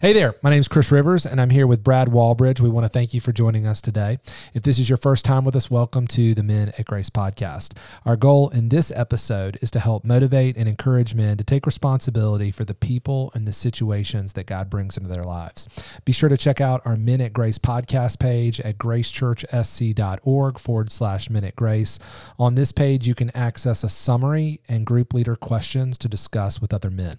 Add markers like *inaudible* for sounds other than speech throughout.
Hey there, my name is Chris Rivers, and I'm here with Brad Walbridge. We want to thank you for joining us today. If this is your first time with us, welcome to the Men at Grace podcast. Our goal in this episode is to help motivate and encourage men to take responsibility for the people and the situations that God brings into their lives. Be sure to check out our Men at Grace podcast page at gracechurchsc.org forward slash Men at Grace. On this page, you can access a summary and group leader questions to discuss with other men.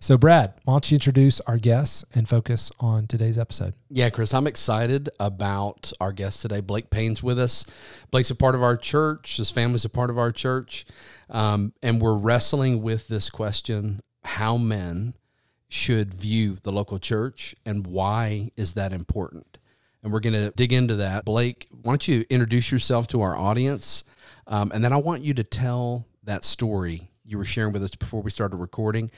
So, Brad, why don't you introduce our guests and focus on today's episode? Yeah, Chris, I'm excited about our guest today. Blake Payne's with us. Blake's a part of our church. His family's a part of our church. Um, and we're wrestling with this question how men should view the local church and why is that important? And we're going to dig into that. Blake, why don't you introduce yourself to our audience? Um, and then I want you to tell that story you were sharing with us before we started recording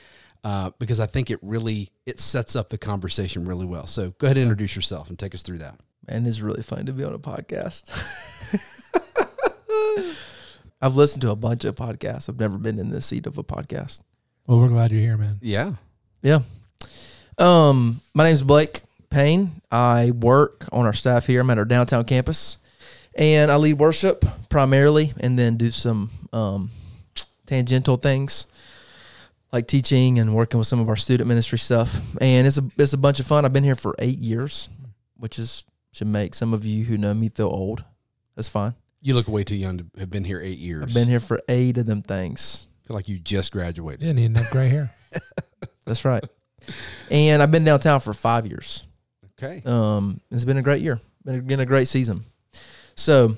uh, because I think it really it sets up the conversation really well. So go ahead and introduce yourself and take us through that. Man, it's really fun to be on a podcast. *laughs* I've listened to a bunch of podcasts. I've never been in the seat of a podcast. Well, we're glad you're here, man. Yeah. Yeah. Um, my name's Blake Payne. I work on our staff here. I'm at our downtown campus, and I lead worship primarily, and then do some um, tangential things like teaching and working with some of our student ministry stuff. And it's a it's a bunch of fun. I've been here for eight years, which is should make some of you who know me feel old. That's fine. You look way too young to have been here eight years. I've been here for eight of them things. feel like you just graduated. Yeah, need enough gray hair. *laughs* That's right. And I've been downtown for five years. Okay. Um, it's been a great year. Been, been a great season. So,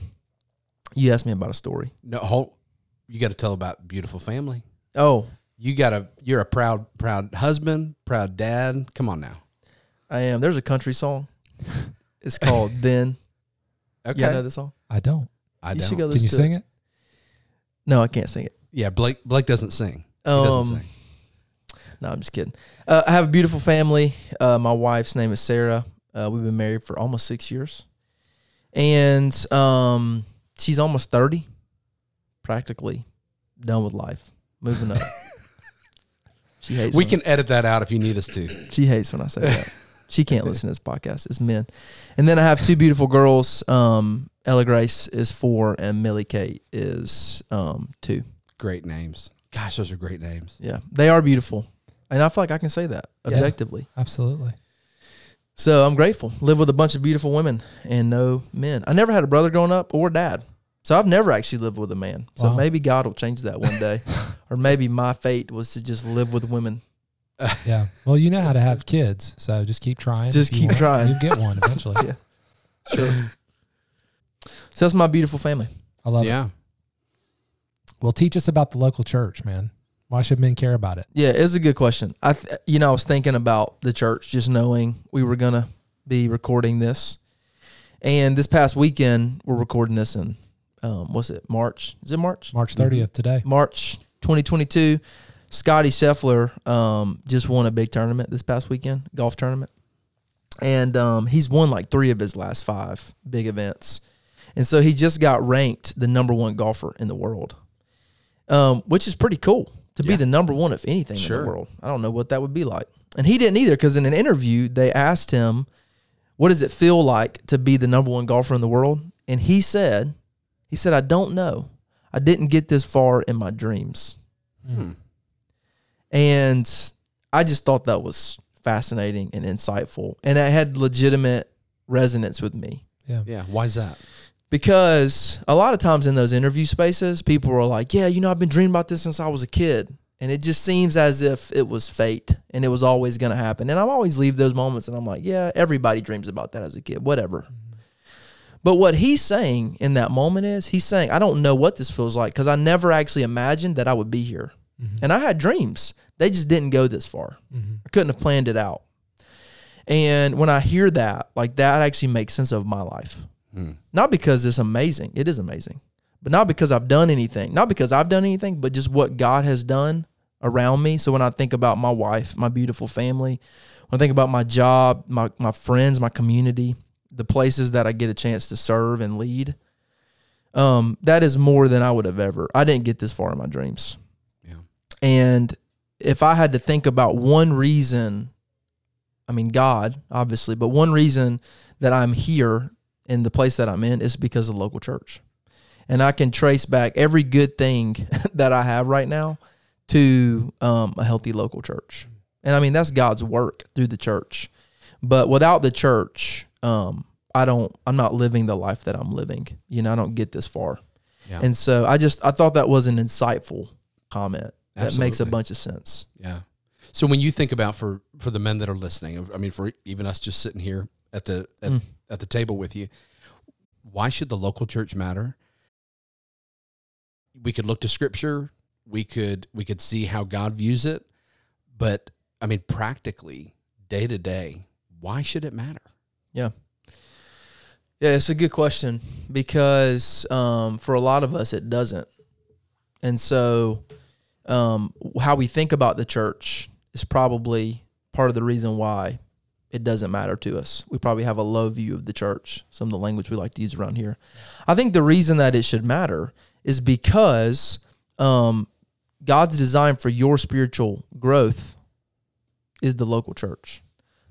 you asked me about a story. No, hold, you got to tell about beautiful family. Oh, You got a you're a proud proud husband, proud dad. Come on now. I am. There's a country song. It's called *laughs* "Then." Okay. Yeah, know this song. I don't. I you don't. should go Can you sing it? No, I can't sing it. Yeah, Blake Blake doesn't sing. He doesn't Um, sing. no, I'm just kidding. Uh, I have a beautiful family. Uh, my wife's name is Sarah. Uh, we've been married for almost six years, and um, she's almost thirty, practically done with life, moving up. *laughs* she hates. We when- can edit that out if you need us to. *coughs* She hates when I say that. She can't listen to this podcast. It's men, and then I have two beautiful girls. Um, Ella Grace is four, and Millie Kate is um, two. Great names. Gosh, those are great names. Yeah, they are beautiful, and I feel like I can say that Yes. objectively. Absolutely. So I'm grateful. Live with a bunch of beautiful women and no men. I never had a brother growing up or dad. So I've never actually lived with a man. So Wow. maybe God will change that one day. *laughs* or maybe my fate was to just live with women. *laughs* Yeah. Well, you know how to have kids, so just keep trying. Just keep want- trying. You get one eventually. *laughs* Yeah. Sure. So that's my beautiful family. I love it. yeah. Well, teach us about the local church, man. Why should men care about it? Yeah, it's a good question. I, th- you know, I was thinking about the church, just knowing we were gonna be recording this, and this past weekend we're recording this in, um, what's it, March? Is it March? March 30th today. March 2022. Scottie Scheffler um, just won a big tournament this past weekend, golf tournament, and um, he's won like three of his last five big events, and so he just got ranked the number one golfer in the world, um, which is pretty cool to be the number one of anything in the world. I don't know what that would be like, and he didn't either because in an interview they asked him, "What does it feel like to be the number one golfer in the world?" And he said, "He said I don't know. I didn't get this far in my dreams." Hmm. And I just thought that was fascinating and insightful. And it had legitimate resonance with me Yeah. Yeah. Why's that? because a lot of times in those interview spaces, people were like, Yeah, you know, I've been dreaming about this since I was a kid. And it just seems as if it was fate and it was always going to happen. And I always leave those moments and I'm like, Yeah, everybody dreams about that as a kid, whatever. But what he's saying in that moment is, he's saying, I don't know what this feels like because I never actually imagined that I would be here. And I had dreams. They just didn't go this far. Mhm. I couldn't have planned it out. And when I hear that, like that actually makes sense of my life. Hmm. Not because it's amazing. It is amazing. But not because I've done anything. Not because I've done anything, but just what God has done around me. So when I think about my wife, my beautiful family, when I think about my job, my, my friends, my community, the places that I get a chance to serve and lead, um, that is more than I would have ever. I didn't get this far in my dreams. Yeah. And if I had to think about one reason, I mean, God, obviously, but one reason that I'm here in the place that I'm in is because of the local church. And I can trace back every good thing *laughs* that I have right now to um, a healthy local church. And I mean, that's God's work through the church. But without the church, um, I don't, I'm not living the life that I'm living. You know, I don't get this far. Yeah. And so I just, I thought that was an insightful comment that makes a bunch of sense. Yeah. So when you think about for for the men that are listening, I mean, for even us just sitting here at the at, Mm. at the table with you, why should the local church matter? We could look to Scripture. We could we could see how God views it, but I mean, practically, day to day, why should it matter? Yeah, Yeah, it's a good question because um, for a lot of us, it doesn't. And so, um, how we think about the church is probably part of the reason why it doesn't matter to us. We probably have a low view of the church, some of the language we like to use around here. I think the reason that it should matter is because um, God's design for your spiritual growth is the local church.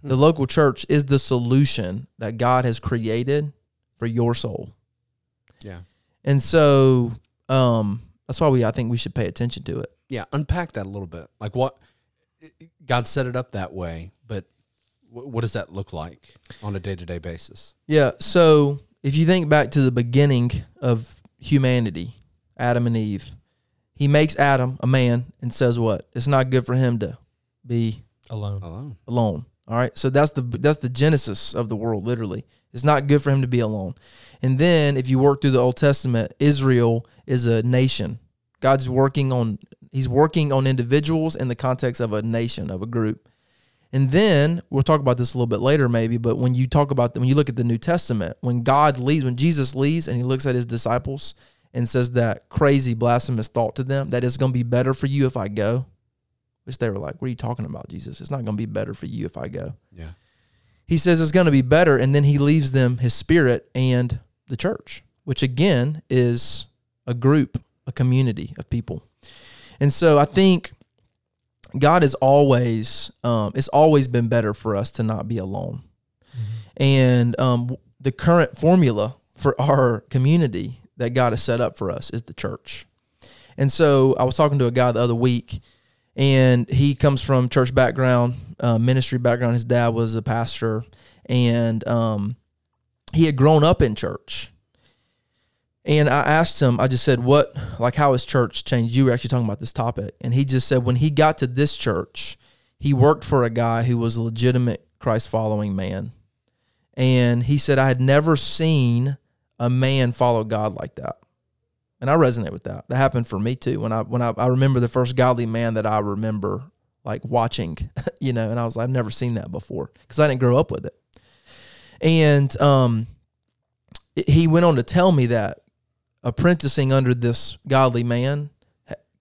The local church is the solution that God has created for your soul. Yeah. And so um, that's why we I think we should pay attention to it. Yeah, unpack that a little bit. Like what God set it up that way, but what does that look like on a day to day basis? Yeah. So if you think back to the beginning of humanity, Adam and Eve, he makes Adam a man and says what? It's not good for him to be Alone. Alone. alone. All right. So that's the that's the genesis of the world, literally. It's not good for him to be alone. And then if you work through the Old Testament, Israel is a nation. God's working on he's working on individuals in the context of a nation, of a group. And then we'll talk about this a little bit later, maybe. But when you talk about when you look at the New Testament, when God leaves, when Jesus leaves, and he looks at his disciples and says that crazy blasphemous thought to them that it's going to be better for you if I go, which they were like, "What are you talking about, Jesus? It's not going to be better for you if I go." Yeah. He says it's going to be better, and then he leaves them his spirit and the church, which again is a group, a community of people. And so I think God is always, um, it's always been better for us to not be alone. And um, the current formula for our community that God has set up for us is the church. And so I was talking to a guy the other week, and he comes from church background, uh, ministry background. His dad was a pastor, and um, he had grown up in church. And I asked him, I just said, what, like, how has church changed? You were actually talking about this topic. And he just said, when he got to this church, he worked for a guy who was a legitimate Christ following man. And he said, I had never seen a man follow God like that. And I resonate with that. That happened for me too. When I when I, I remember the first godly man that I remember like watching, *laughs* you know, and I was like, I've never seen that before because I didn't grow up with it. And um, he went on to tell me that apprenticing under this godly man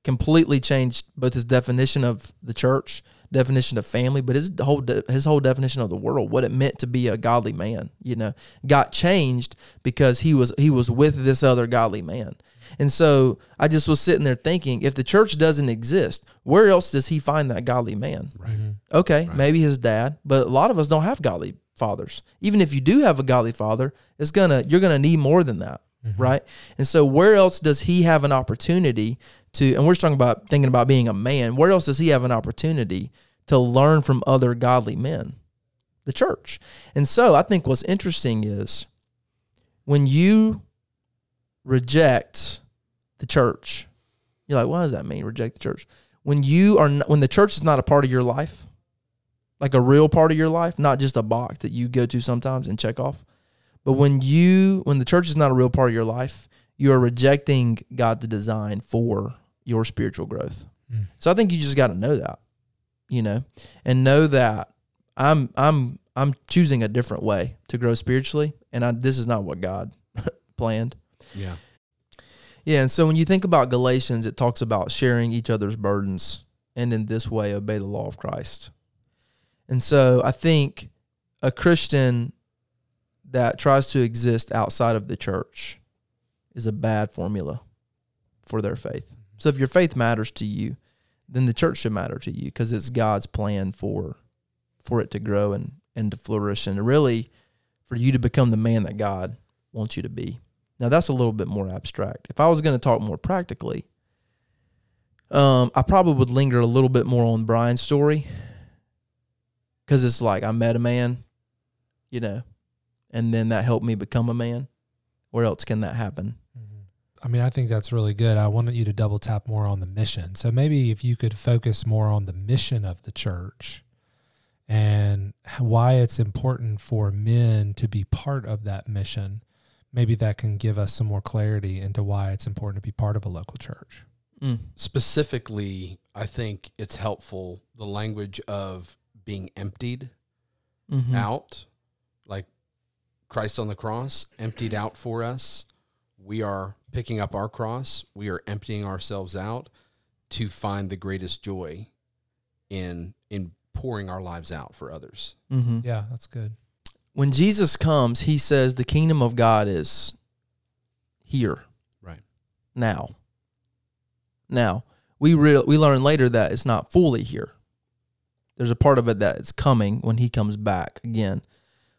completely changed both his definition of the church, definition of family, but his whole de- his whole definition of the world, what it meant to be a godly man, you know, got changed because he was he was with this other godly man. And so I just was sitting there thinking, if the church doesn't exist, where else does he find that godly man? Right. Mm-hmm. Okay, Right. maybe his dad, but a lot of us don't have godly fathers. Even if you do have a godly father, it's gonna you're gonna need more than that, mm-hmm. right? And so where else does he have an opportunity to? And we're just talking about thinking about being a man. Where else does he have an opportunity to learn from other godly men? The church. And so I think what's interesting is when you reject the church, you're like, what does that mean? Reject the church. When you are, n- when the church is not a part of your life, like a real part of your life, not just a box that you go to sometimes and check off. But when you, when the church is not a real part of your life, you are rejecting God's design for your spiritual growth. Mm. So I think you just got to know that, you know, and know that I'm, I'm, I'm choosing a different way to grow spiritually, and I, this is not what God *laughs* planned. Yeah. Yeah, and so when you think about Galatians, it talks about sharing each other's burdens and in this way obey the law of Christ. And so I think a Christian that tries to exist outside of the church is a bad formula for their faith. So if your faith matters to you, then the church should matter to you because it's God's plan for for it to grow and and to flourish and really for you to become the man that God wants you to be. Now that's a little bit more abstract. If I was going to talk more practically, um, I probably would linger a little bit more on Brian's story because it's like I met a man, you know, and then that helped me become a man. Where else can that happen? I mean, I think that's really good. I wanted you to double tap more on the mission. So maybe if you could focus more on the mission of the church and why it's important for men to be part of that mission, maybe that can give us some more clarity into why it's important to be part of a local church. Mm. Specifically, I think it's helpful the language of being emptied Mhm. out, like Christ on the cross, emptied out for us. We are picking up our cross, we are emptying ourselves out to find the greatest joy in in pouring our lives out for others. Mhm. Yeah, that's good. When Jesus comes, he says the kingdom of God is here. Right. Now. Now, we re- we learn later that it's not fully here. There's a part of it that it's coming when he comes back again.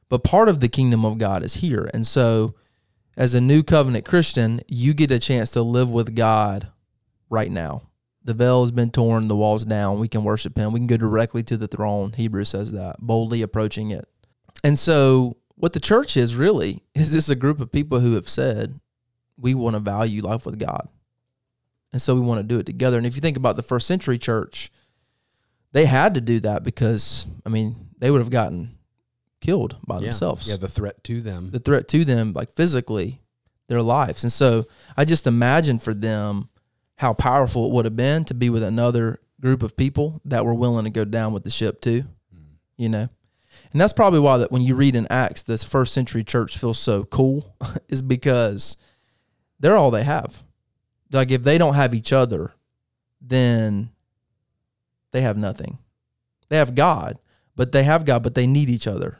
But part of the kingdom of God is here. And so as a new covenant Christian, you get a chance to live with God right now. The veil has been torn, the walls down, we can worship him. We can go directly to the throne. Hebrews says that, boldly approaching it. And so, what the church is really is just a group of people who have said, we want to value life with God. And so, we want to do it together. And if you think about the first century church, they had to do that because, I mean, they would have gotten killed by Yeah. themselves. Yeah, the threat to them. The threat to them, like physically, their lives. And so, I just imagine for them how powerful it would have been to be with another group of people that were willing to go down with the ship too hmm. you know and that's probably why that when you read in acts this first century church feels so cool *laughs* is because they're all they have. Like if they don't have each other then they have nothing. They have god but they have god but they need each other.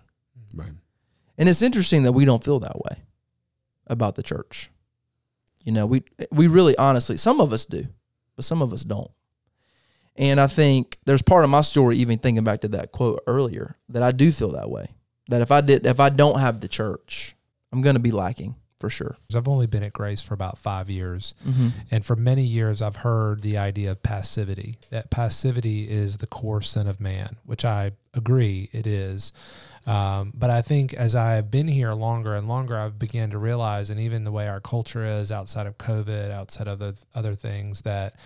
Right. and it's interesting that we don't feel that way about the church. You know we we really honestly some of us do but some of us don't and I think there's part of my story, even thinking back to that quote earlier, that I do feel that way. That if I did, if I don't have the church, I'm going to be lacking for sure. I've only been at Grace for about five years. Mm-hmm. And for many years, I've heard the idea of passivity, that passivity is the core sin of man, which I agree it is. Um, but I think as I have been here longer and longer, I've began to realize, and even the way our culture is outside of COVID, outside of the other things, that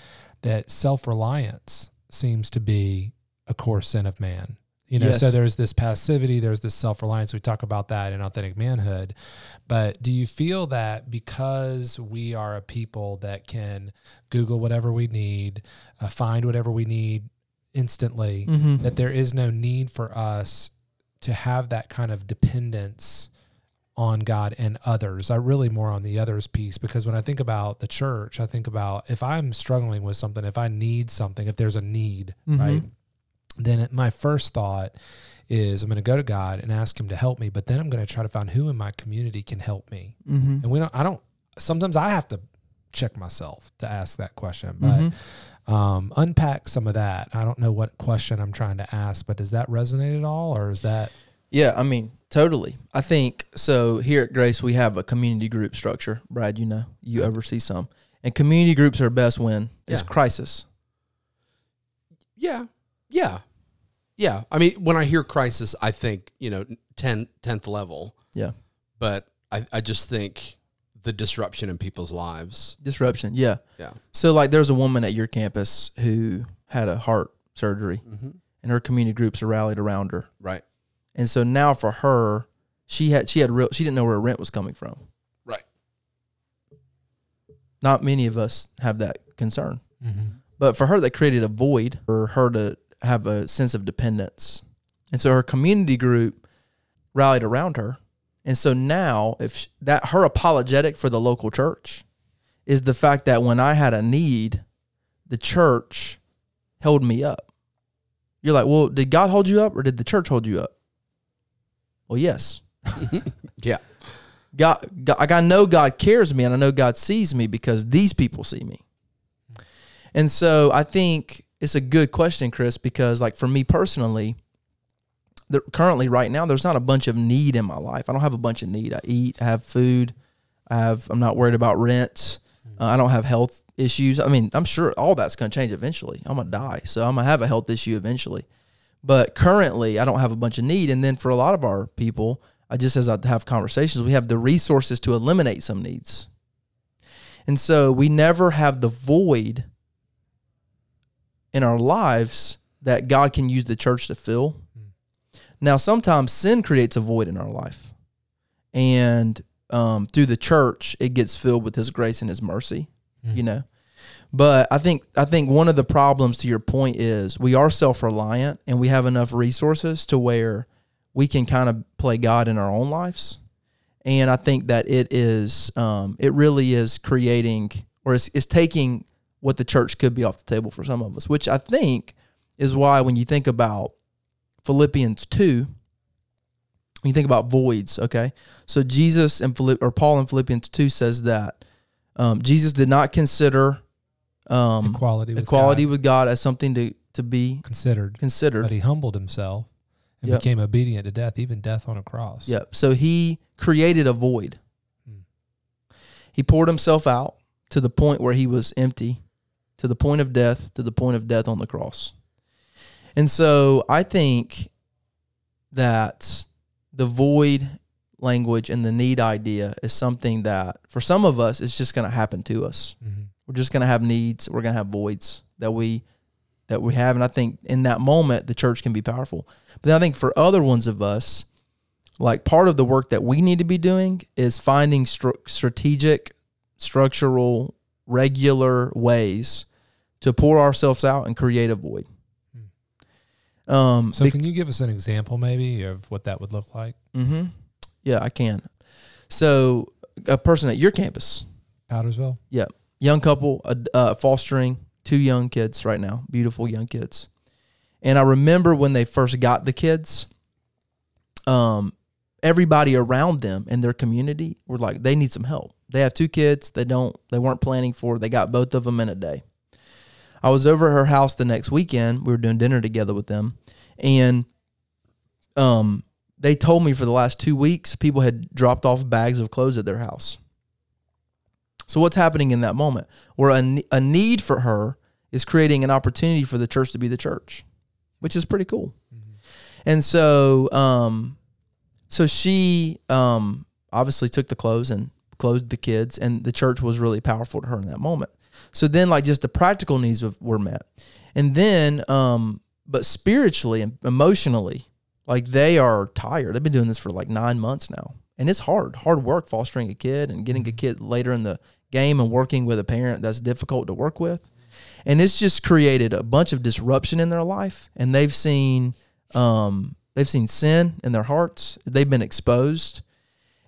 that self reliance seems to be a core sin of man. You know, Yes. so there's this passivity, there's this self reliance. We talk about that in authentic manhood. But do you feel that because we are a people that can Google whatever we need, uh, find whatever we need instantly, Mm-hmm. that there is no need for us to have that kind of dependence on God and others. I really more on the others piece because when I think about the church, I think about if I'm struggling with something, if I need something, if there's a need, Mhm. right? Then my first thought is I'm going to go to God and ask him to help me, but then I'm going to try to find who in my community can help me. Mm-hmm. And we don't I don't sometimes I have to check myself to ask that question, but Mm-hmm. um, unpack some of that. I don't know what question I'm trying to ask, but does that resonate at all, or is that Yeah, I mean, totally. I think so. Here at Grace, we have a community group structure. Brad, you know, you oversee some, and community groups are best when it's Yeah. crisis. Yeah. Yeah. Yeah. I mean, when I hear crisis, I think, you know, 10, 10th level. Yeah. But I, I just think the disruption in people's lives. Disruption. Yeah. Yeah. So, like, there's a woman at your campus who had a heart surgery, Mm-hmm. and her community groups are rallied around her. Right. And so now for her, she had she had real she didn't know where her rent was coming from. Right. Not many of us have that concern. mm-hmm. But for her, that created a void for her to have a sense of dependence. And so her community group rallied around her. And so now, if sh- that her apologetic for the local church is the fact that when I had a need, the church held me up. You're like, well, did God hold you up or did the church hold you up? Well, yes. *laughs* Yeah. God, God, like I know God cares me and I know God sees me because these people see me. And so I think it's a good question, Chris, because like for me personally, there, currently right now there's not a bunch of need in my life. I don't have a bunch of need. I eat, I have food, I have. I'm not worried about rent. Uh, I don't have health issues. I mean, I'm sure all that's going to change eventually. I'm gonna die, so I'm gonna have a health issue eventually. But currently, I don't have a bunch of need. And then for a lot of our people, I just as I have conversations, we have the resources to eliminate some needs. And so we never have the void in our lives that God can use the church to fill. Now, sometimes sin creates a void in our life. And um, through the church, it gets filled with his grace and his mercy, you know. But I think I think one of the problems to your point is we are self-reliant and we have enough resources to where we can kind of play God in our own lives. And I think that it is um, it really is creating or is, is taking what the church could be off the table for some of us, which I think is why when you think about Philippians 2, when you think about voids, okay? So Jesus and Philipp, or Paul in Philippians 2 says that um, Jesus did not consider um, equality with equality God with God as something to, to be considered, considered. but he humbled himself and Yep. became obedient to death, even death on a cross. Yep. So he created a void. Hmm. He poured himself out to the point where he was empty, to the point of death, to the point of death on the cross. And so I think that the void language and the need idea is something that for some of us it's just going to happen to us. Mhm. We're just going to have needs, we're going to have voids that we that we have and I think in that moment the church can be powerful. But then I think for other ones of us like part of the work that we need to be doing is finding str- strategic, structural, regular ways to pour ourselves out and create a void. Um, So, can you give us an example, maybe, of what that would look like? hmm yeah, I can. So, a person at your campus, Powdersville. Young couple, uh, fostering two young kids right now, beautiful young kids. And I remember when they first got the kids, um, everybody around them in their community were like, they need some help. They have two kids. They don't. They weren't planning for. They got both of them in a day. I was over at her house the next weekend. We were doing dinner together with them, and um, they told me for the last two weeks, people had dropped off bags of clothes at their house. So what's happening in that moment? Where a, a need for her is creating an opportunity for the church to be the church, which is pretty cool. And so, um, so she um, obviously took the clothes and clothed the kids, and the church was really powerful to her in that moment. So then, like, just the practical needs of, were met, and then, um, but spiritually and emotionally, like they are tired. They've been doing this for like nine months now, and it's hard, hard work fostering a kid and getting a kid later in the game and working with a parent that's difficult to work with, and it's just created a bunch of disruption in their life, and they've seen, um, they've seen sin in their hearts. They've been exposed,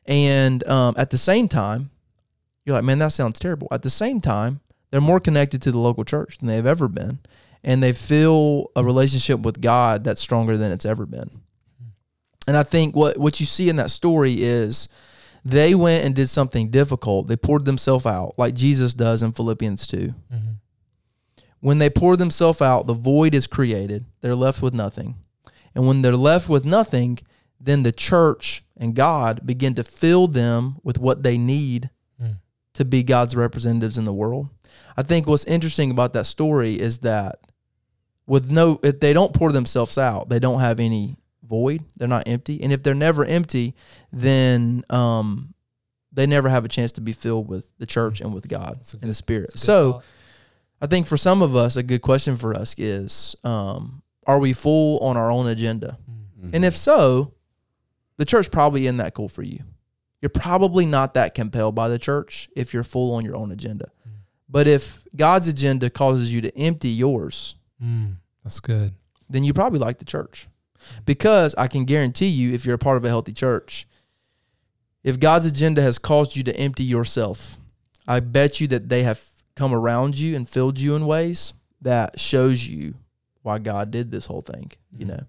and um, at the same time, you're like, man, that sounds terrible. At the same time, they're more connected to the local church than they've ever been, and they feel a relationship with God that's stronger than it's ever been. And I think what what you see in that story is they went and did something difficult. They poured themselves out like Jesus does in Philippians 2. Mm-hmm. When they pour themselves out, the void is created. They're left with nothing. And when they're left with nothing, then the church and God begin to fill them with what they need Mm. to be God's representatives in the world. I think what's interesting about that story is that with no if they don't pour themselves out, they don't have any void. They're not empty. And if they're never empty, then um they never have a chance to be filled with the church and with God a and the Spirit. Good So thought. I think for some of us, a good question for us is um, Are we full on our own agenda? Mm. And if so, the church probably isn't that cool for you. You're probably not that compelled by the church if you're full on your own agenda. Mm. But if God's agenda causes you to empty yours, Mm, that's good. then you probably like the church. Because I can guarantee you, if you're a part of a healthy church, if God's agenda has caused you to empty yourself, I bet you that they have come around you and filled you in ways that shows you why God did this whole thing, you Mhm. know.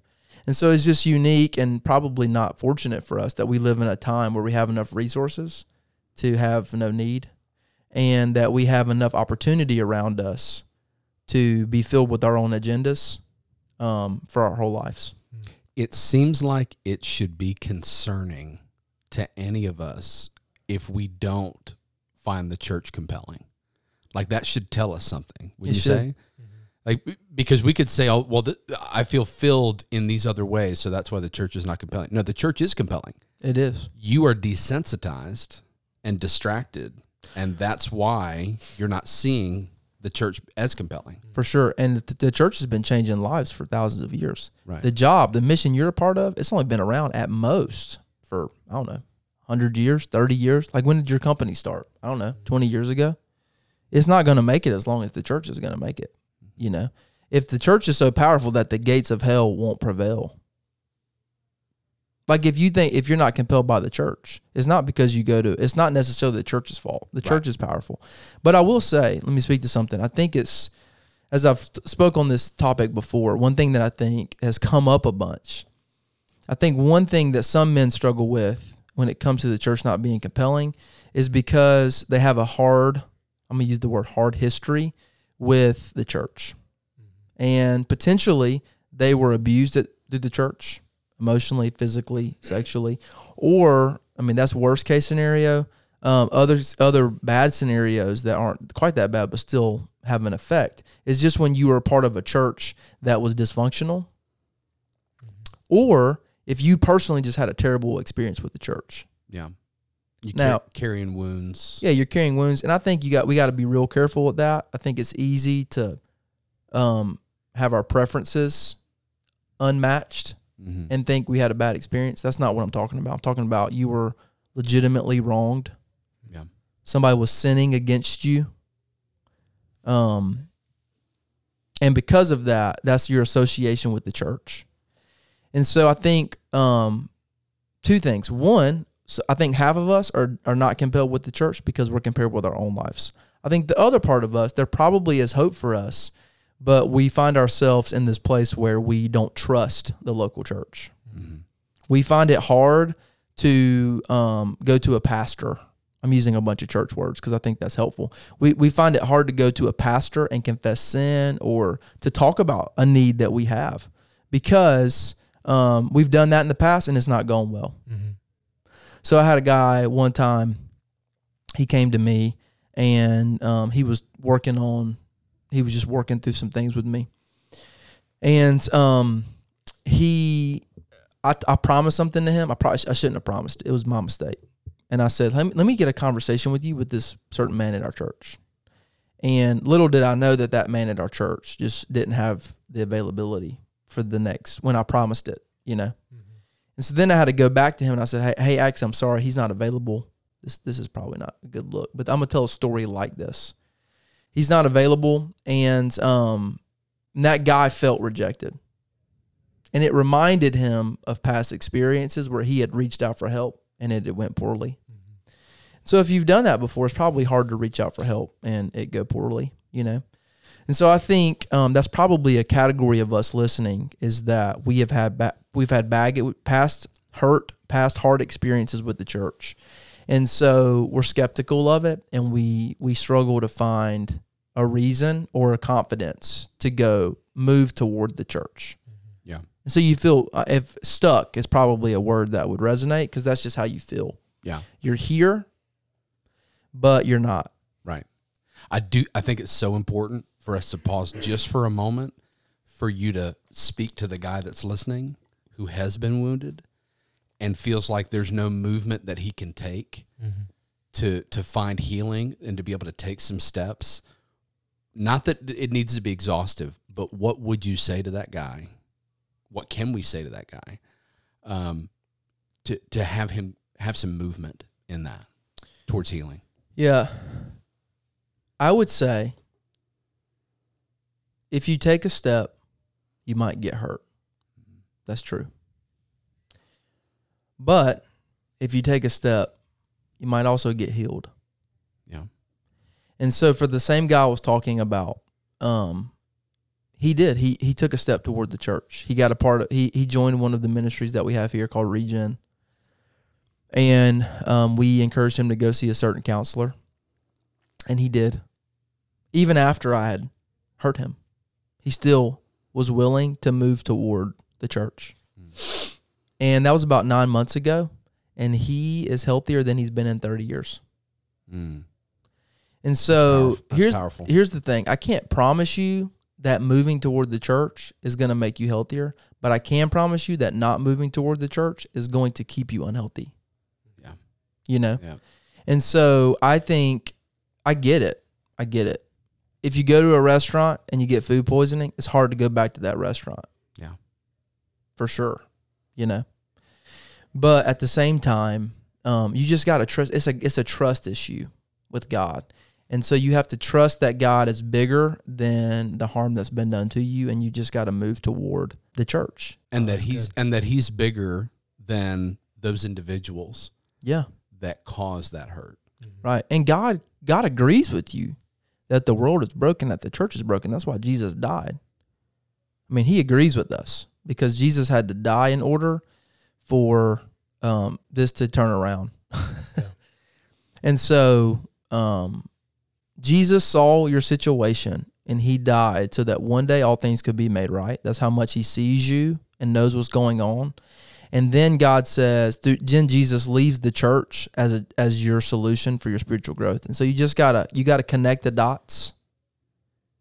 And so it's just unique and probably not fortunate for us that we live in a time where we have enough resources to have no need and that we have enough opportunity around us to be filled with our own agendas um, for our whole lives. It seems like it should be concerning to any of us if we don't find the church compelling. Like that should tell us something. Would It you should. say? Mm-hmm. Like because we could say, "Oh, well, th- I feel filled in these other ways, so that's why the church is not compelling." No, the church is compelling. It is. You are desensitized and distracted, and that's why you're not seeing the church as compelling. Mm. for sure. And the, the church has been changing lives for thousands of years. Right. The job, the mission you're a part of, it's only been around at most for I don't know, hundred years, thirty years. Like when did your company start? I don't know, twenty years ago. It's not going to make it as long as the church is going to make it. Mm-hmm. You know, if the church is so powerful that the gates of hell won't prevail. Like if you think if you're not compelled by the church, it's not because you go to. It's not necessarily the church's fault. The church is powerful, but I will say, let me speak to something. I think it's as I've spoke on this topic before, one thing that I think has come up a bunch. I think one thing that some men struggle with when it comes to the church not being compelling is because they have a hard, I'm going to use the word hard history with the church. Mm-hmm. And potentially they were abused at through the church emotionally, physically, sexually, or I mean that's worst case scenario. Um, other other bad scenarios that aren't quite that bad but still have an effect is just when you were part of a church that was dysfunctional, or if you personally just had a terrible experience with the church. Yeah. You Now- now carrying wounds. Yeah, you're carrying wounds, and I think you got we got to be real careful with that. I think it's easy to um, have our preferences unmatched Mhm. and think we had a bad experience. That's not what I'm talking about. I'm talking about you were legitimately wronged. Yeah. Somebody was sinning against you. Um and because of that, that's your association with the church. And so I think um two things. One, so I think half of us are are not compelled with the church because we're compared with our own lives. I think the other part of us, there probably is hope for us, but we find ourselves in this place where we don't trust the local church. Mhm. We find it hard to um, go to a pastor. I'm using a bunch of church words because I think that's helpful. We, we find it hard to go to a pastor and confess sin or to talk about a need that we have because um, we've done that in the past and it's not going well. Mhm. So I had a guy one time. He came to me and um, he was working on. He was just working through some things with me, and um, he, I, I promised something to him. I probably I shouldn't have promised. It was my mistake, and I said, let me, let me get a conversation with you with this certain man at our church. And little did I know that that man at our church just didn't have the availability for the next when I promised it. You know. And so then I had to go back to him and I said, Hey, hey, Ax, I'm sorry, he's not available. This this is probably not a good look. But I'm gonna tell a story like this. He's not available, and um that guy felt rejected. And it reminded him of past experiences where he had reached out for help and it, it went poorly. So if you've done that before, it's probably hard to reach out for help and it go poorly, you know. And so I think um, that's probably a category of us listening is that we have had ba- we've had bag past hurt, past hard experiences with the church, and so we're skeptical of it, and we we struggle to find a reason or a confidence to go move toward the church. Yeah. And so you feel uh, if stuck is probably a word that would resonate because that's just how you feel. Yeah. You're here, but you're not. Right. I do. I think it's so important for us to pause just for a moment for you to speak to the guy that's listening who has been wounded and feels like there's no movement that he can take to to find healing and to be able to take some steps. Not that it needs to be exhaustive, but what would you say to that guy? What can we say to that guy? Um, to to have him have some movement in that towards healing. Yeah. I would say if you take a step, you might get hurt. That's true. But if you take a step, you might also get healed. Yeah. And so for the same guy I was talking about, um, he did. He he took a step toward the church. He got a part of he he joined one of the ministries that we have here called Regen. And um, we encouraged him to go see a certain counselor. And he did. Even after I had hurt him. He still was willing to move toward the church. Mm. And that was about nine months ago. And he is healthier than he's been in 30 years. Mm. And so powerful. That's here's powerful. here's the thing. I can't promise you that moving toward the church is going to make you healthier, but I can promise you that not moving toward the church is going to keep you unhealthy. Yeah. You know? Yeah. And so I think I get it. I get it. If you go to a restaurant and you get food poisoning, it's hard to go back to that restaurant. Yeah. For sure. You know. But at the same time, um, you just gotta trust it's a it's a trust issue with God. And so you have to trust that God is bigger than the harm that's been done to you, and you just got to move toward the church. and Oh, that he's good. and that he's bigger than those individuals Yeah, that cause that hurt. right. And God, God agrees with you that the world is broken, that the church is broken. That's why Jesus died. I mean, He agrees with us because Jesus had to die in order for um, this to turn around. *laughs* And so, um, Jesus saw your situation and he died so that one day all things could be made right. That's how much he sees you and knows what's going on. And then God says, through, then Jesus leaves the church as a, as your solution for your spiritual growth. And so you just gotta you gotta connect the dots.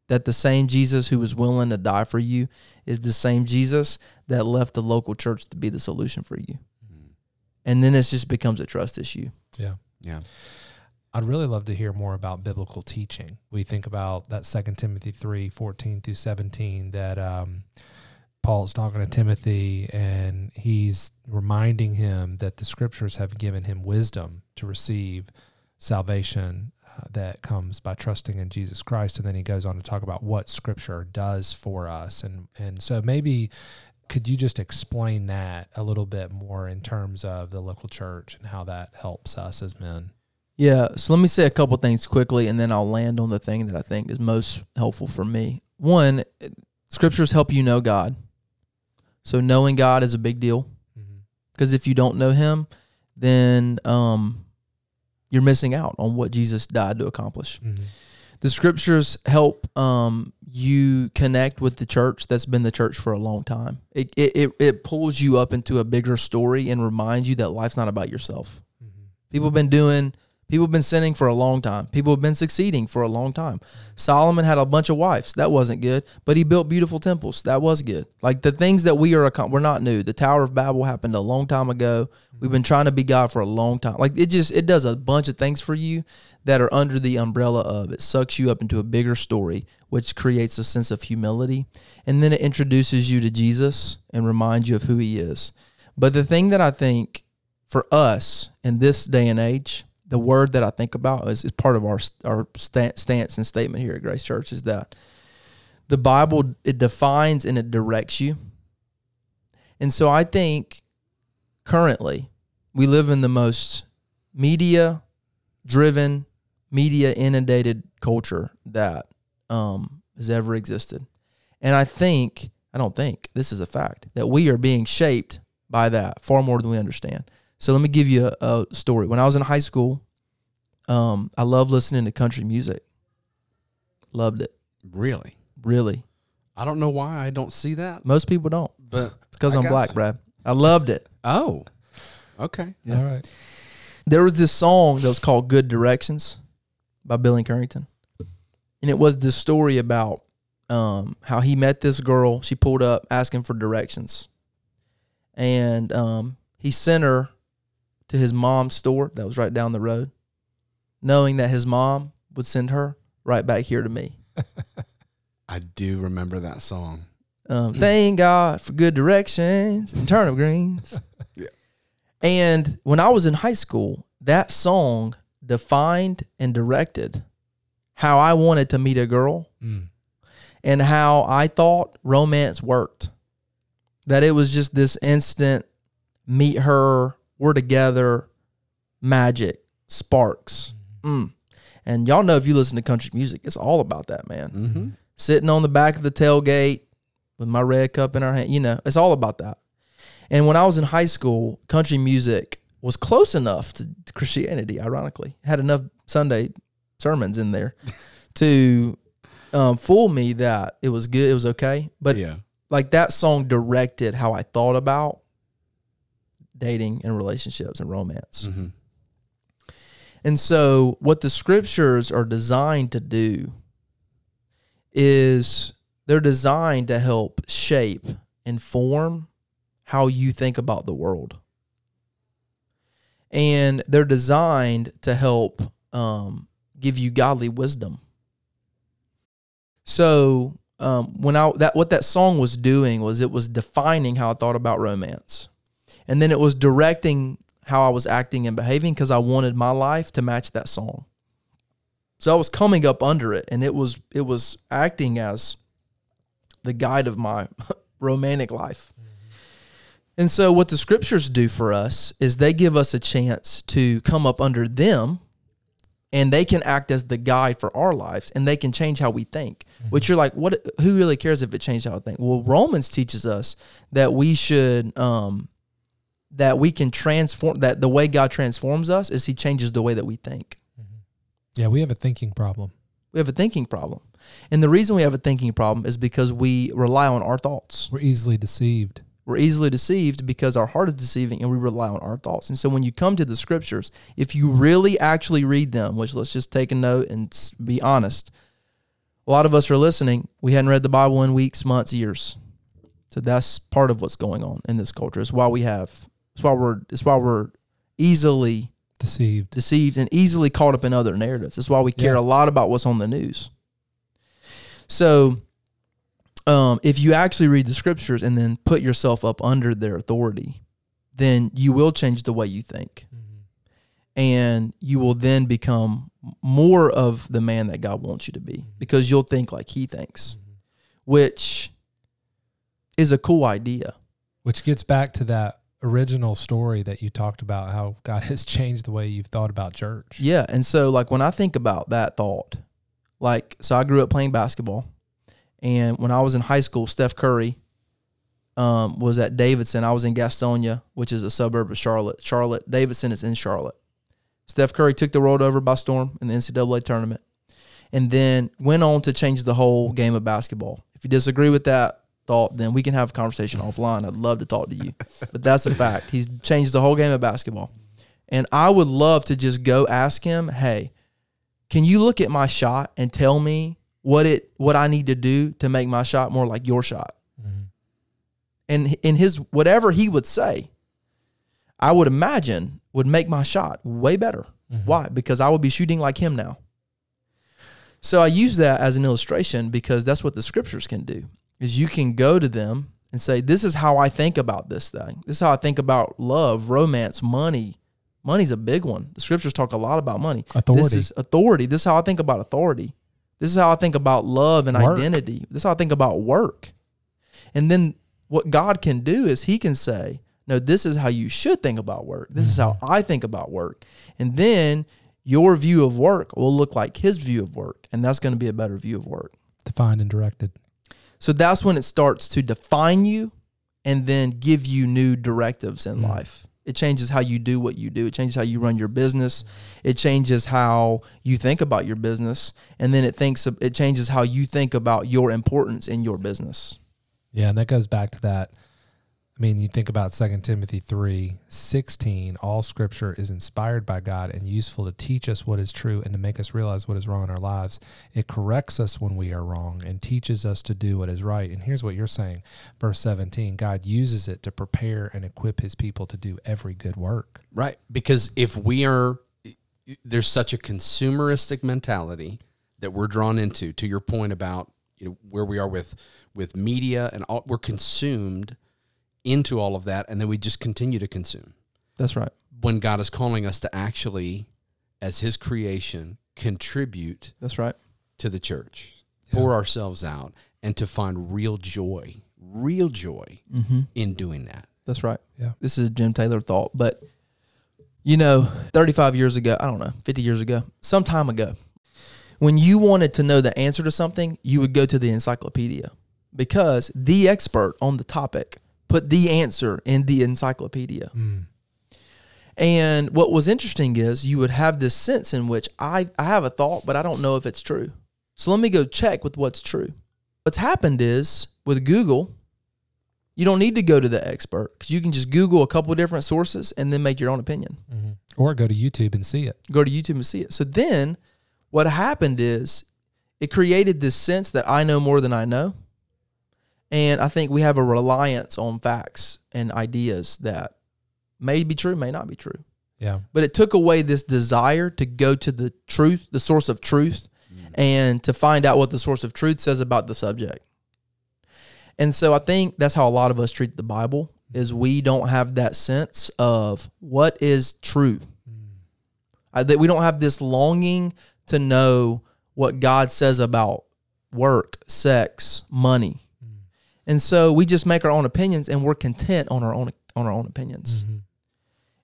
That the same Jesus who was willing to die for you is the same Jesus that left the local church to be the solution for you. And then it just becomes a trust issue. Yeah. Yeah. I'd really love to hear more about biblical teaching. We think about that Second Timothy 3 14 through 17 that um, Paul's talking to Timothy and he's reminding him that the scriptures have given him wisdom to receive salvation that comes by trusting in Jesus Christ. And then he goes on to talk about what scripture does for us. And, and so maybe could you just explain that a little bit more in terms of the local church and how that helps us as men? Yeah. So let me say a couple things quickly, and then I'll land on the thing that I think is most helpful for me. One, scriptures help you know God. So knowing God is a big deal Mm-hmm. because if you don't know Him, then um, you're missing out on what Jesus died to accomplish. Mm-hmm. The scriptures help um, you connect with the church that's been the church for a long time. It, it, it, it pulls you up into a bigger story and reminds you that life's not about yourself. Mm-hmm. People have been doing, people have been sinning for a long time. People have been succeeding for a long time. Solomon had a bunch of wives. That wasn't good, but he built beautiful temples. That was good. Like the things that we are, we're not new. The Tower of Babel happened a long time ago. We've been trying to be God for a long time. Like it just, it does a bunch of things for you that are under the umbrella of it sucks you up into a bigger story, which creates a sense of humility. And then it introduces you to Jesus and reminds you of who he is. But the thing that I think for us in this day and age, the word that I think about is, is part of our our stance and statement here at Grace Church is that the Bible it defines and it directs you. And so I think currently we live in the most media driven, media inundated culture that um, has ever existed. And I think, I don't think, this is a fact, that we are being shaped by that far more than we understand. So let me give you a, a story. When I was in high school, um, I loved listening to country music. Loved it, Really? really. I don't know why I don't see that, Most people don't. but because I'm black. Brad. I loved it. oh, okay. All right. there was this song that was called Good Directions by Billy Currington. And it was this story about um, how he met this girl. She pulled up asking for directions. And um, he sent her to his mom's store that was right down the road, knowing that his mom would send her right back here to me. *laughs* I do remember that song. Um, thank God for good directions and turnip greens. *laughs* Yeah. And when I was in high school, that song defined and directed how I wanted to meet a girl Mm. and how I thought romance worked. That it was just this instant meet her, we're together, magic, sparks. Mm. And y'all know if you listen to country music, it's all about that, man Mm-hmm. sitting on the back of the tailgate with my red cup in our hand. You know, it's all about that. And when I was in high school, country music was close enough to Christianity, ironically. Had enough Sunday sermons in there *laughs* to um, fool me that it was good, it was okay. But yeah, like that song directed how I thought about dating and relationships and romance. hmm And so, what the scriptures are designed to do is they're designed to help shape and form how you think about the world. And they're designed to help um, give you godly wisdom. So, um, when I that what that song was doing was it was defining how I thought about romance, and then it was directing how I was acting and behaving because I wanted my life to match that song. So I was coming up under it, and it was it was acting as the guide of my *laughs* romantic life. And so, what the scriptures do for us is they give us a chance to come up under them, and they can act as the guide for our lives, and they can change how we think. Which you're like, what? Who really cares if it changed how I think? Well, Romans teaches us that we should, um, that we can transform. That the way God transforms us is He changes the way that we think. Yeah, we have a thinking problem. We have a thinking problem, and the reason we have a thinking problem is because we rely on our thoughts. We're easily deceived. We're easily deceived because our heart is deceiving and we rely on our thoughts. And so when you come to the scriptures, if you really actually read them, which let's just take a note and be honest, a lot of us are listening. We hadn't read the Bible in weeks, months, years. So that's part of what's going on in this culture. It's why we have. It's why we're. It's why we're easily Deceived. deceived and easily caught up in other narratives. That's why we care Yeah. a lot about what's on the news. So, um, if you actually read the scriptures and then put yourself up under their authority, then you will change the way you think. Mm-hmm. And you will then become more of the man that God wants you to be mm-hmm. because you'll think like he thinks, mm-hmm. which is a cool idea. Which gets back to that original story that you talked about how God *laughs* has changed the way you've thought about church. Yeah. And so, like, when I think about that thought, like, so I grew up playing basketball. And when I was in high school, Steph Curry um, was at Davidson. I was in Gastonia, which is a suburb of Charlotte. Charlotte, Davidson is in Charlotte. Steph Curry took the world over by storm in the NCAA tournament and then went on to change the whole game of basketball. If you disagree with that thought, then we can have a conversation offline. I'd love to talk to you. But that's a fact. He's changed the whole game of basketball. And I would love to just go ask him, hey, can you look at my shot and tell me what it what I need to do to make my shot more like your shot? Mm-hmm. And in his whatever he would say, I would imagine would make my shot way better. Mm-hmm. Why? Because I would be shooting like him now. So I use that as an illustration because that's what the scriptures can do. Is you can go to them and say, "This is how I think about this thing. This is how I think about love, romance, money. Money's a big one. The scriptures talk a lot about money. Authority. This is authority. This is how I think about authority. This is how I think about love and Work. identity. This is how I think about work. And then what God can do is He can say, No, this is how you should think about work. This is how I think about work. And then your view of work will look like His view of work. And that's going to be a better view of work. Defined and directed. So that's when it starts to define you and then give you new directives in Mm. life. It changes how you do what you do. It changes how you run your business. It changes how you think about your business, and then it thinks it changes how you think about your importance in your business. Yeah, and that goes back to that. I mean, you think about 2 Timothy 3 16, all scripture is inspired by God and useful to teach us what is true and to make us realize what is wrong in our lives. It corrects us when we are wrong and teaches us to do what is right. And here's what you're saying, verse 17 God uses it to prepare and equip his people to do every good work. Right. Because if we are, there's such a consumeristic mentality that we're drawn into. To your point about you know where we are with with media and all, we're consumed into all of that, and then we just continue to consume. That's right. When God is calling us to actually, as His creation, contribute That's right. to the church, pour ourselves out, and to find real joy, real joy Mm-hmm. in doing that. That's right. Yeah. This is a Jim Taylor thought, but you know, 35 years ago, I don't know, 50 years ago, some time ago, when you wanted to know the answer to something, you would go to the encyclopedia because the expert on the topic put the answer in the encyclopedia. Mm. And what was interesting is you would have this sense in which I, I have a thought, but I don't know if it's true. So let me go check with what's true. What's happened is with Google, You don't need to go to the expert because you can just Google a couple different sources and then make your own opinion. Mm-hmm. Or go to YouTube and see it. Go to YouTube and see it. So then what happened is it created this sense that I know more than I know. And I think we have a reliance on facts and ideas that may be true, may not be true. Yeah. But it took away this desire to go to the truth, the source of truth, and to find out what the source of truth says about the subject. And so I think that's how a lot of us treat the Bible is we don't have that sense of what is true. Uh, that we don't have this longing to know what God says about work, sex, money. And so we just make our own opinions and we're content on our own on our own opinions. Mm-hmm.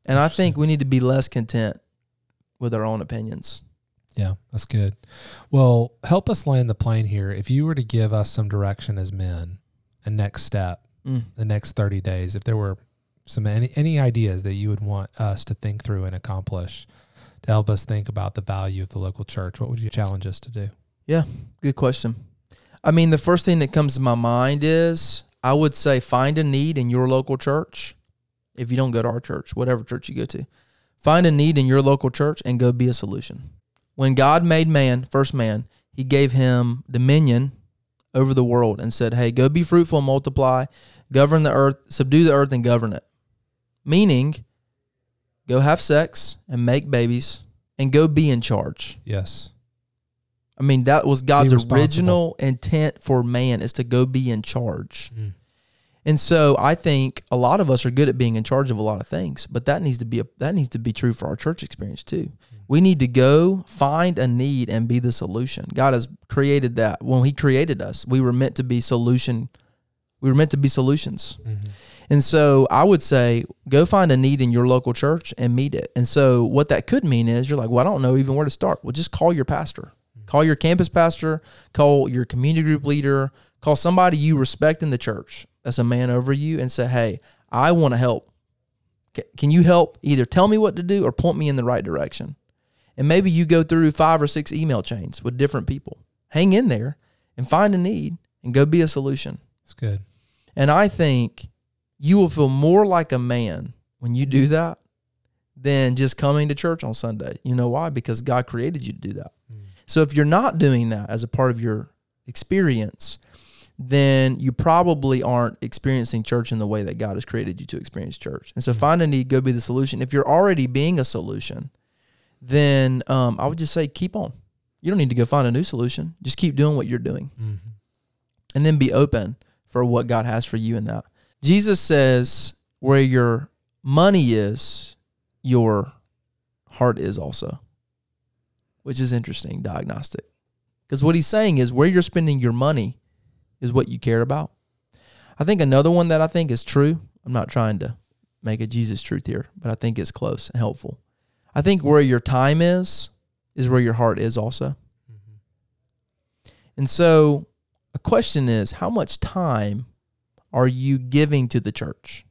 And I think we need to be less content with our own opinions. Yeah, that's good. Well, help us land the plane here. If you were to give us some direction as men, a next step, Mm. the next 30 days, if there were some any, any ideas that you would want us to think through and accomplish to help us think about the value of the local church, what would you challenge us to do? Yeah, good question. I mean, the first thing that comes to my mind is I would say find a need in your local church. If you don't go to our church, whatever church you go to, find a need in your local church and go be a solution. When God made man, first man, he gave him dominion over the world and said, Hey, go be fruitful and multiply, govern the earth, subdue the earth and govern it. Meaning, go have sex and make babies and go be in charge. Yes. I mean, that was God's original intent for man is to go be in charge. Mm. And so I think a lot of us are good at being in charge of a lot of things, but that needs to be a, that needs to be true for our church experience too. We need to go find a need and be the solution. God has created that. When he created us, we were meant to be solution we were meant to be solutions. Mhm. And so I would say go find a need in your local church and meet it. And so what that could mean is you're like, well, I don't know even where to start. Well, just call your pastor, call your campus pastor, call your community group leader, call somebody you respect in the church that's a man over you and say, hey, I want to help. Can you help either tell me what to do or point me in the right direction? And maybe you go through five or six email chains with different people. Hang in there and find a need and go be a solution. It's good. And I think you will feel more like a man when you do that than just coming to church on Sunday. You know why? Because God created you to do that. Mm. So if you're not doing that as a part of your experience, then you probably aren't experiencing church in the way that God has created you to experience church. And so find a need, go be the solution. If you're already being a solution, then um, I would just say keep on. You don't need to go find a new solution. Just keep doing what you're doing Mhm. and then be open for what God has for you in that. Jesus says, where your money is, your heart is also, which is interesting, diagnostic. Because what he's saying is, where you're spending your money is what you care about. I think another one that I think is true, I'm not trying to make a Jesus truth here, but I think it's close and helpful. I think where your time is, is where your heart is also. And so a question is how much time are you giving to the church?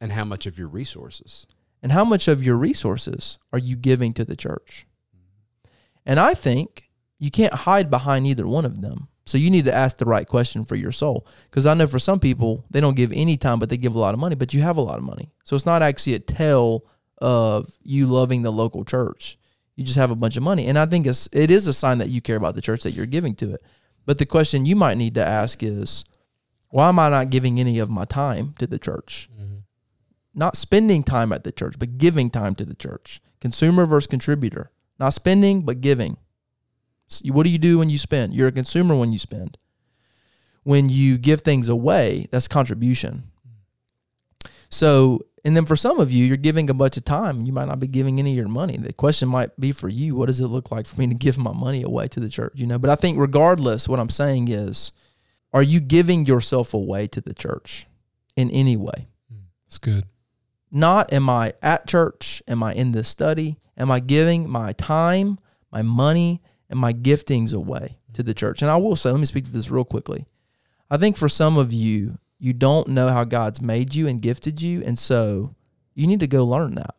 And how much of your resources? And how much of your resources are you giving to the church? And I think you can't hide behind either one of them. So you need to ask the right question for your soul. Because I know for some people, they don't give any time, but they give a lot of money, but you have a lot of money. So it's not actually a tell of you loving the local church. You just have a bunch of money. And I think it's it is a sign that you care about the church that you're giving to it. But the question you might need to ask is, why am I not giving any of my time to the church? Mhm. Not spending time at the church, but giving time to the church. Consumer versus contributor. Not spending, but giving. What do you do when you spend? You're a consumer when you spend. When you give things away, that's contribution. So, and then for some of you, you're giving a bunch of time you might not be giving any of your money. The question might be for you, what does it look like for me to give my money away to the church? You know, but I think regardless, what I'm saying is, are you giving yourself away to the church in any way? It's good. Not am I at church? Am I in this study? Am I giving my time, my money, and my giftings away to the church? And I will say, let me speak to this real quickly. I think for some of you, you don't know how God's made you and gifted you. And so you need to go learn that.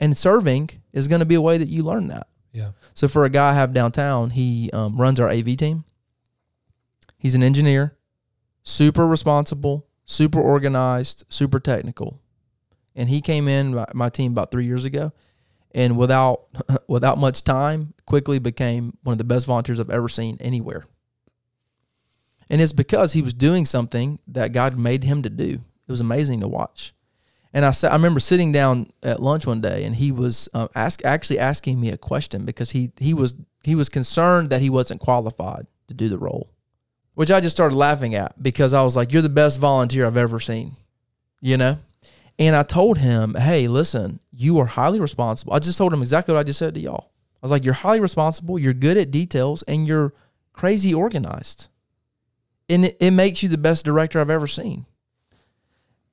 And serving is going to be a way that you learn that. Yeah. So for a guy I have downtown, he um, runs our AV team. He's an engineer, super responsible, super organized, super technical. And he came in my, team about three years ago, and without *laughs* without much time, quickly became one of the best volunteers I've ever seen anywhere. And it's because he was doing something that God made him to do. It was amazing to watch. And I said, I remember sitting down at lunch one day, and he was uh, ask, actually asking me a question because he he was he was concerned that he wasn't qualified to do the role, which I just started laughing at because I was like, "You're the best volunteer I've ever seen," you know. And I told him, "Hey, listen, you are highly responsible." I just told him exactly what I just said to y'all. I was like, "You're highly responsible. You're good at details, and you're crazy organized." And it, it makes you the best director I've ever seen.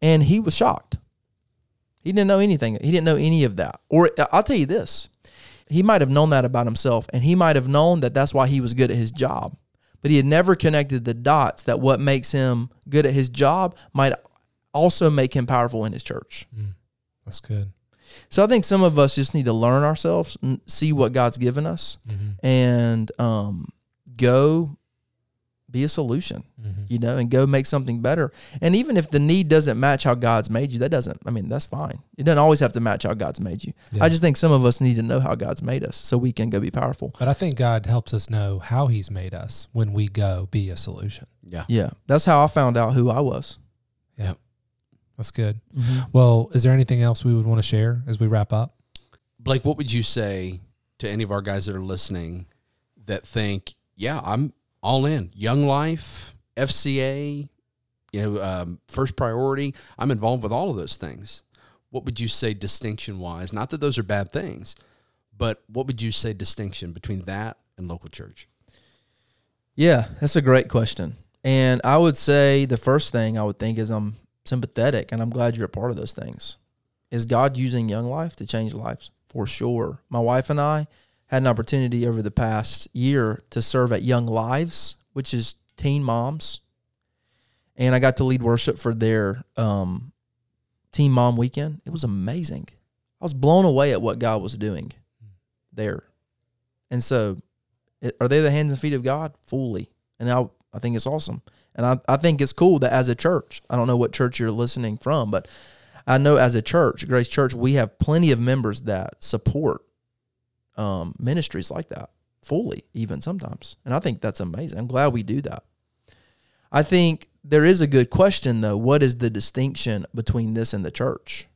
And he was shocked. He didn't know anything. He didn't know any of that. Or uh, I'll tell you this he might have known that about himself, and he might have known that that's why he was good at his job. But he had never connected the dots that what makes him good at his job might also make him powerful in his church. Mm, that's good. So I think some of us just need to learn ourselves, see what God's given us, Mm-hmm. and um, go be a solution, Mm-hmm. you know, and go make something better. And even if the need doesn't match how God's made you, that doesn't, I mean, that's fine. It doesn't always have to match how God's made you. Yeah. I just think some of us need to know how God's made us so we can go be powerful. But I think God helps us know how He's made us when we go be a solution. Yeah. Yeah. That's how I found out who I was. That's good. Well, is there anything else we would want to share as we wrap up? Blake, what would you say to any of our guys that are listening that think, yeah, I'm all in. Young Life, FCA, you know, um, first priority. I'm involved with all of those things. What would you say distinction wise? Not that those are bad things, but what would you say distinction between that and local church? Yeah, that's a great question. And I would say the first thing I would think is I'm sympathetic and I'm glad you're a part of those things. Is God using Young Life to change lives? For sure. My wife and I had an opportunity over the past year to serve at Young Lives, which is teen moms. And I got to lead worship for their um, teen mom weekend. It was amazing. I was blown away at what God was doing there. And so, are they the hands and feet of God? Fully. And I, I think it's awesome. And I, I think it's cool that as a church, I don't know what church you're listening from, but I know as a church, Grace Church, we have plenty of members that support um, ministries like that fully, even sometimes. And I think that's amazing. I'm glad we do that. I think there is a good question, though. What is the distinction between this and the church?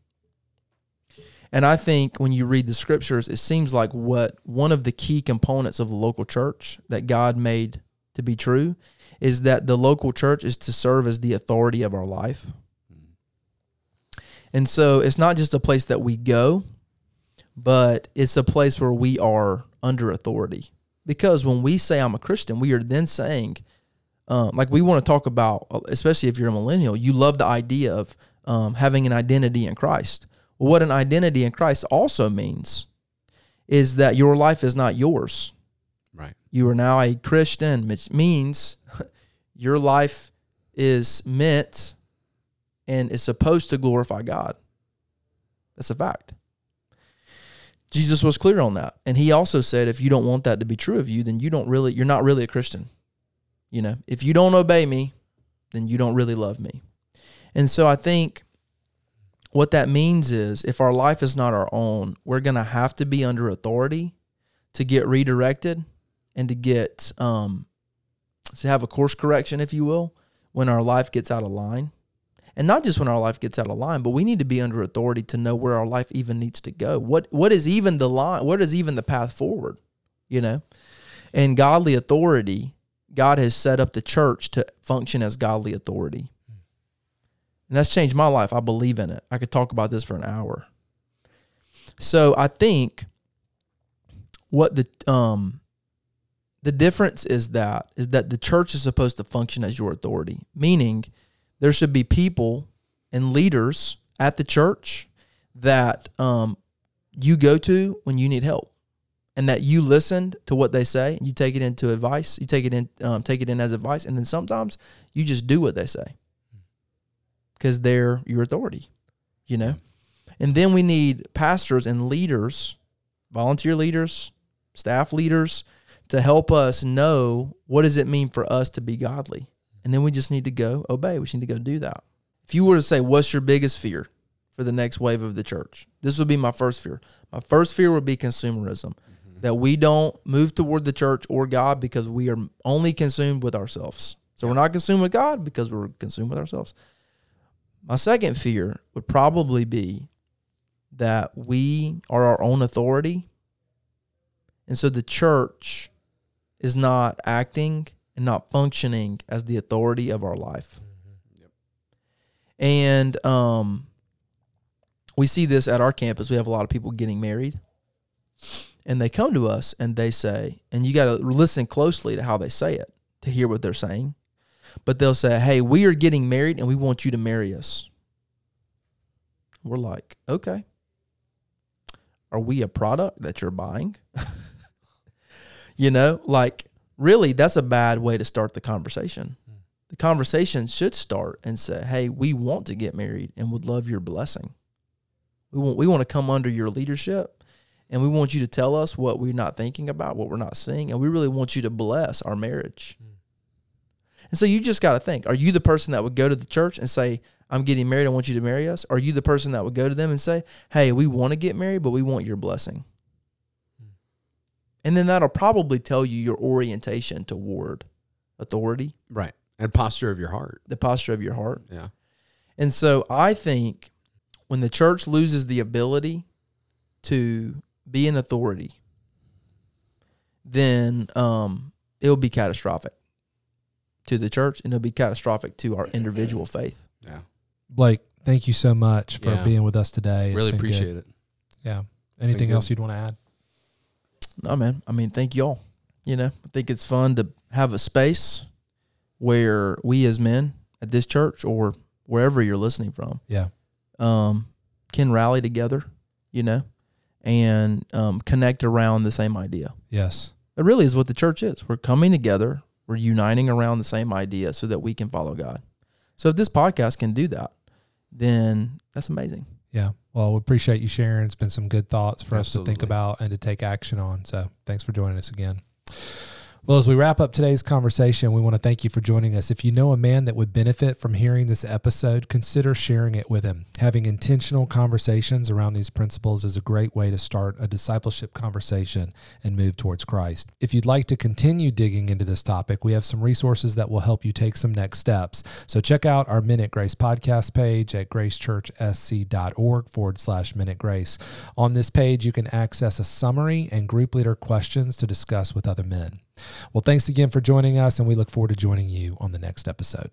And I think when you read the scriptures, it seems like what one of the key components of the local church that God made to be true is that the local church is to serve as the authority of our life. And so it's not just a place that we go, but it's a place where we are under authority. Because when we say I'm a Christian, we are then saying, um, like we want to talk about, especially if you're a millennial, you love the idea of um, having an identity in Christ. Well, what an identity in Christ also means is that your life is not yours. You are now a Christian, which means *laughs* your life is meant and is supposed to glorify God. That's a fact. Jesus was clear on that. And he also said if you don't want that to be true of you, then you don't really you're not really a Christian. You know, if you don't obey me, then you don't really love me. And so I think what that means is if our life is not our own, we're going to have to be under authority to get redirected and to get um to have a course correction if you will when our life gets out of line. And not just when our life gets out of line, but we need to be under authority to know where our life even needs to go. What what is even the line? What is even the path forward? You know? And godly authority, God has set up the church to function as godly authority. And that's changed my life. I believe in it. I could talk about this for an hour. So I think what the um the difference is that is that the church is supposed to function as your authority, meaning there should be people and leaders at the church that um, you go to when you need help, and that you listen to what they say and you take it into advice. You take it in, um, take it in as advice, and then sometimes you just do what they say because they're your authority, you know. And then we need pastors and leaders, volunteer leaders, staff leaders to help us know what does it mean for us to be godly. And then we just need to go obey. We just need to go do that. If you were to say, what's your biggest fear for the next wave of the church? This would be my first fear. My first fear would be consumerism, mm-hmm. that we don't move toward the church or God because we are only consumed with ourselves. So we're not consumed with God because we're consumed with ourselves. My second fear would probably be that we are our own authority. And so the church is not acting and not functioning as the authority of our life. And um, we see this at our campus. We have a lot of people getting married. And they come to us and they say, and you got to listen closely to how they say it to hear what they're saying. But they'll say, Hey, we are getting married and we want you to marry us. We're like, Okay. Are we a product that you're buying? *laughs* you know, like, really, that's a bad way to start the conversation. The conversation should start and say, Hey, we want to get married and would love your blessing. We want, we want to come under your leadership and we want you to tell us what we're not thinking about, what we're not seeing, and we really want you to bless our marriage. Mm. And so you just got to think: Are you the person that would go to the church and say, "I'm getting married. I want you to marry us"? Or are you the person that would go to them and say, "Hey, we want to get married, but we want your blessing"? And then that'll probably tell you your orientation toward authority, Right. And posture of your heart. the posture of your heart. Yeah. And so I think when the church loses the ability to be an authority, then um, it'll be catastrophic to the church and it'll be catastrophic to our individual faith. Yeah. Blake, thank you so much for Yeah. being with us today. It's really been good. appreciate it. Yeah. Anything good. else you'd want to add? No, man. I mean, thank y'all. You know, I think it's fun to have a space where we as men at this church or wherever you're listening from Yeah. um, can rally together, you know, and um, connect around the same idea. Yes. It really is what the church is. We're coming together, we're uniting around the same idea so that we can follow God. So if this podcast can do that, then that's amazing. Yeah. Well, we appreciate you sharing. It's been some good thoughts for us to think about and to take action on. So thanks for joining us again. Well, as we wrap up today's conversation, we want to thank you for joining us. If you know a man that would benefit from hearing this episode, consider sharing it with him. Having intentional conversations around these principles is a great way to start a discipleship conversation and move towards Christ. If you'd like to continue digging into this topic, we have some resources that will help you take some next steps. So check out our Men at Grace podcast page at gracechurchsc.org forward slash Men at Grace. On this page, you can access a summary and group leader questions to discuss with other men. Well, thanks again for joining us, and we look forward to joining you on the next episode.